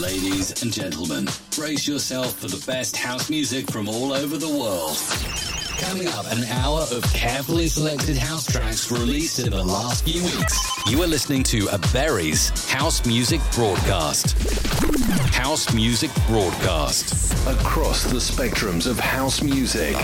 Ladies and gentlemen, brace yourself for the best house music from all over the world. Coming up, an hour of carefully selected house tracks released in the last few weeks. You are listening to a Berry's House Music Broadcast. House Music Broadcast. Across the spectrums of house music.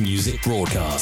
Music broadcast.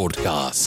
Broadcast.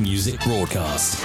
Music Broadcast.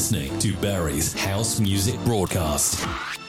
Listening to Berry's House Music Broadcast.